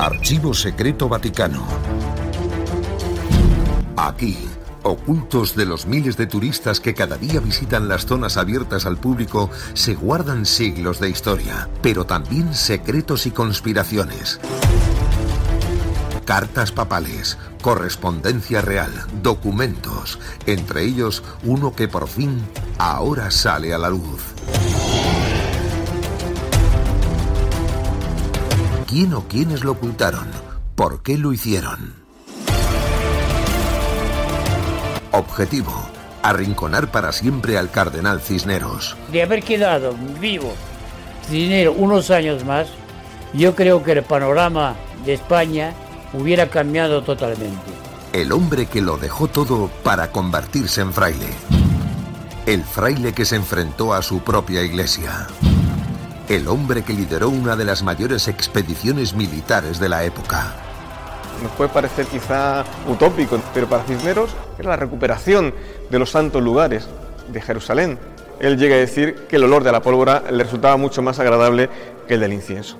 Archivo Secreto Vaticano. Aquí, ocultos de los miles de turistas que cada día visitan las zonas abiertas al público, se guardan siglos de historia, pero también secretos y conspiraciones. Cartas papales, correspondencia real, documentos, entre ellos uno que por fin ahora sale a la luz. ¿Quién o quiénes lo ocultaron? ¿Por qué lo hicieron? Objetivo, arrinconar para siempre al cardenal Cisneros. De haber quedado vivo Cisneros unos años más, yo creo que el panorama de España hubiera cambiado totalmente. El hombre que lo dejó todo para convertirse en fraile. El fraile que se enfrentó a su propia iglesia. El hombre que lideró una de las mayores expediciones militares de la época. Nos puede parecer quizá utópico, pero para Cisneros era la recuperación de los santos lugares de Jerusalén. Él llega a decir que el olor de la pólvora le resultaba mucho más agradable que el del incienso.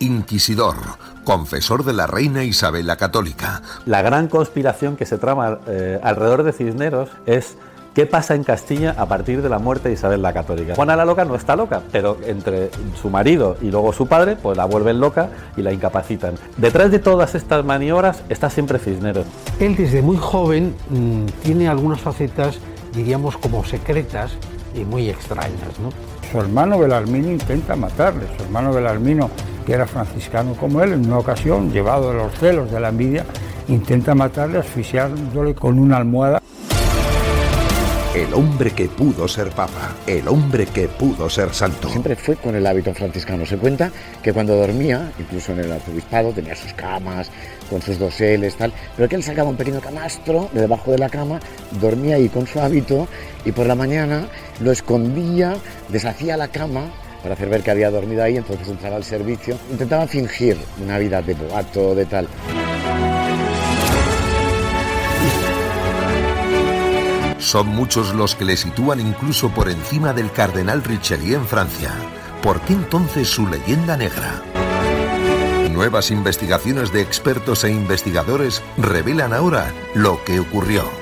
Inquisidor, confesor de la reina Isabel la Católica. La gran conspiración que se trama eh, alrededor de Cisneros es ¿Qué pasa en Castilla a partir de la muerte de Isabel la Católica? Juana la Loca no está loca, pero entre su marido y luego su padre, pues la vuelven loca y la incapacitan. Detrás de todas estas maniobras está siempre Cisneros. Él desde muy joven mmm, tiene algunas facetas, diríamos, como secretas y muy extrañas, ¿no? Su hermano Belarmino intenta matarle. Su hermano Belarmino, que era franciscano como él, en una ocasión, llevado de los celos de la envidia, intenta matarle asfixiándole con una almohada. El hombre que pudo ser papa, el hombre que pudo ser santo. Siempre fue con el hábito franciscano. Se cuenta que cuando dormía, incluso en el arzobispado, tenía sus camas, con sus doseles, tal, pero que él sacaba un pequeño camastro de debajo de la cama, dormía ahí con su hábito y por la mañana lo escondía, deshacía la cama para hacer ver que había dormido ahí, entonces entraba al servicio. Intentaba fingir una vida de boato, de tal. Son muchos los que le sitúan incluso por encima del cardenal Richelieu en Francia. ¿Por qué entonces su leyenda negra? Nuevas investigaciones de expertos e investigadores revelan ahora lo que ocurrió.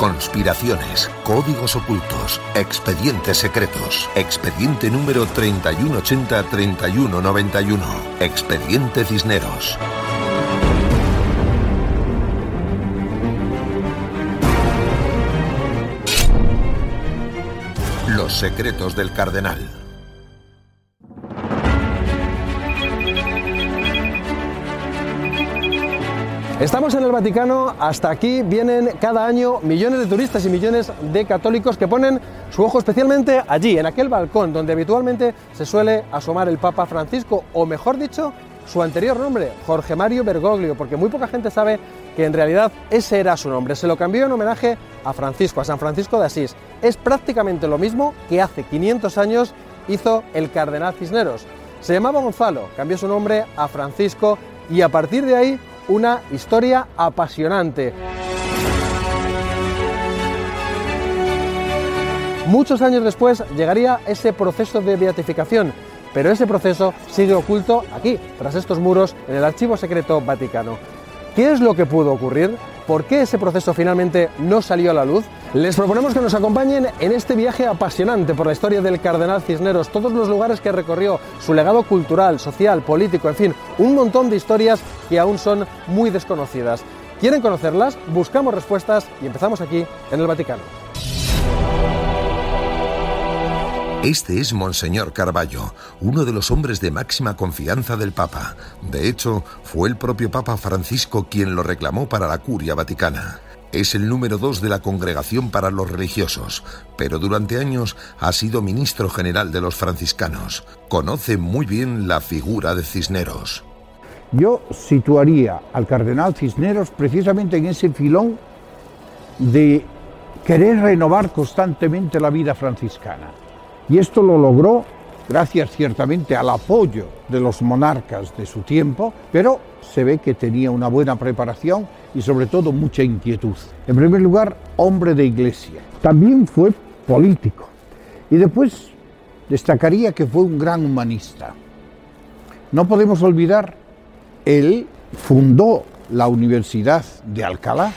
Conspiraciones, códigos ocultos, expedientes secretos, expediente número 3180-3191, expediente Cisneros. Los secretos del cardenal. Estamos en el Vaticano, hasta aquí vienen cada año millones de turistas y millones de católicos que ponen su ojo especialmente allí, en aquel balcón donde habitualmente se suele asomar el Papa Francisco, o mejor dicho, su anterior nombre, Jorge Mario Bergoglio, porque muy poca gente sabe que en realidad ese era su nombre. Se lo cambió en homenaje a Francisco, a San Francisco de Asís. Es prácticamente lo mismo que hace 500 años hizo el cardenal Cisneros. Se llamaba Gonzalo, cambió su nombre a Francisco y a partir de ahí una historia apasionante. Muchos años después llegaría ese proceso de beatificación, pero ese proceso sigue oculto aquí, tras estos muros, en el Archivo Secreto Vaticano. ¿Qué es lo que pudo ocurrir? ¿Por qué ese proceso finalmente no salió a la luz? Les proponemos que nos acompañen en este viaje apasionante por la historia del cardenal Cisneros, todos los lugares que recorrió, su legado cultural, social, político, en fin, un montón de historias que aún son muy desconocidas. ¿Quieren conocerlas? Buscamos respuestas y empezamos aquí en el Vaticano. Este es Monseñor Carballo, uno de los hombres de máxima confianza del Papa. De hecho, fue el propio Papa Francisco quien lo reclamó para la curia vaticana. Es el número dos de la Congregación para los Religiosos, pero durante años ha sido ministro general de los franciscanos. Conoce muy bien la figura de Cisneros. Yo situaría al cardenal Cisneros precisamente en ese filón de querer renovar constantemente la vida franciscana. Y esto lo logró gracias ciertamente al apoyo de los monarcas de su tiempo, pero se ve que tenía una buena preparación y sobre todo mucha inquietud. En primer lugar, hombre de iglesia. También fue político. Y después destacaría que fue un gran humanista. No podemos olvidar, él fundó la Universidad de Alcalá.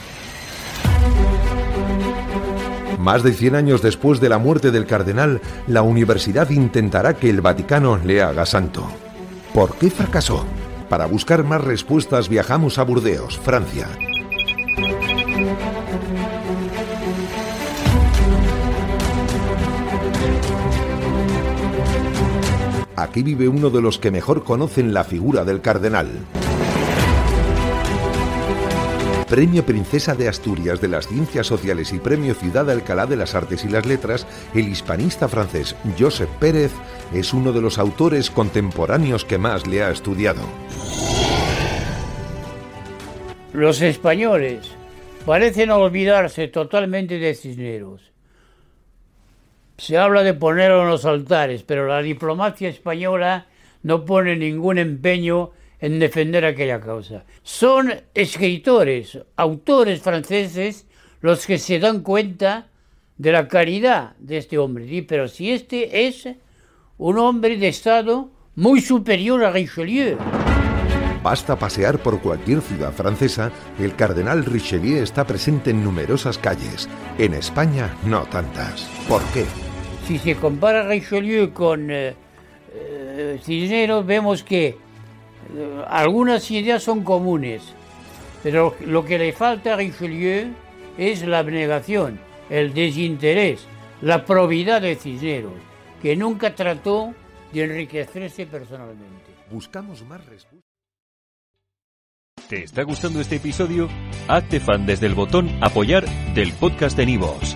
Más de 100 años después de la muerte del cardenal, la universidad intentará que el Vaticano le haga santo. ¿Por qué fracasó? Para buscar más respuestas viajamos a Burdeos, Francia. Aquí vive uno de los que mejor conocen la figura del cardenal. Premio Princesa de Asturias de las Ciencias Sociales y Premio Ciudad Alcalá de las Artes y las Letras, el hispanista francés Joseph Pérez es uno de los autores contemporáneos que más le ha estudiado. Los españoles parecen olvidarse totalmente de Cisneros. Se habla de ponerlo en los altares, pero la diplomacia española no pone ningún empeño en defender aquella causa. Son escritores, autores franceses, los que se dan cuenta de la caridad de este hombre. Pero si este es un hombre de Estado muy superior a Richelieu. Basta pasear por cualquier ciudad francesa, el cardenal Richelieu está presente en numerosas calles. En España, no tantas. ¿Por qué? Si se compara Richelieu con eh, eh, Cisneros, vemos que algunas ideas son comunes, pero lo que le falta a Richelieu es la abnegación, el desinterés, la probidad de Cisneros, que nunca trató de enriquecerse personalmente. Buscamos más respuestas. ¿Te está gustando este episodio? Hazte fan desde el botón Apoyar del podcast de Nivos.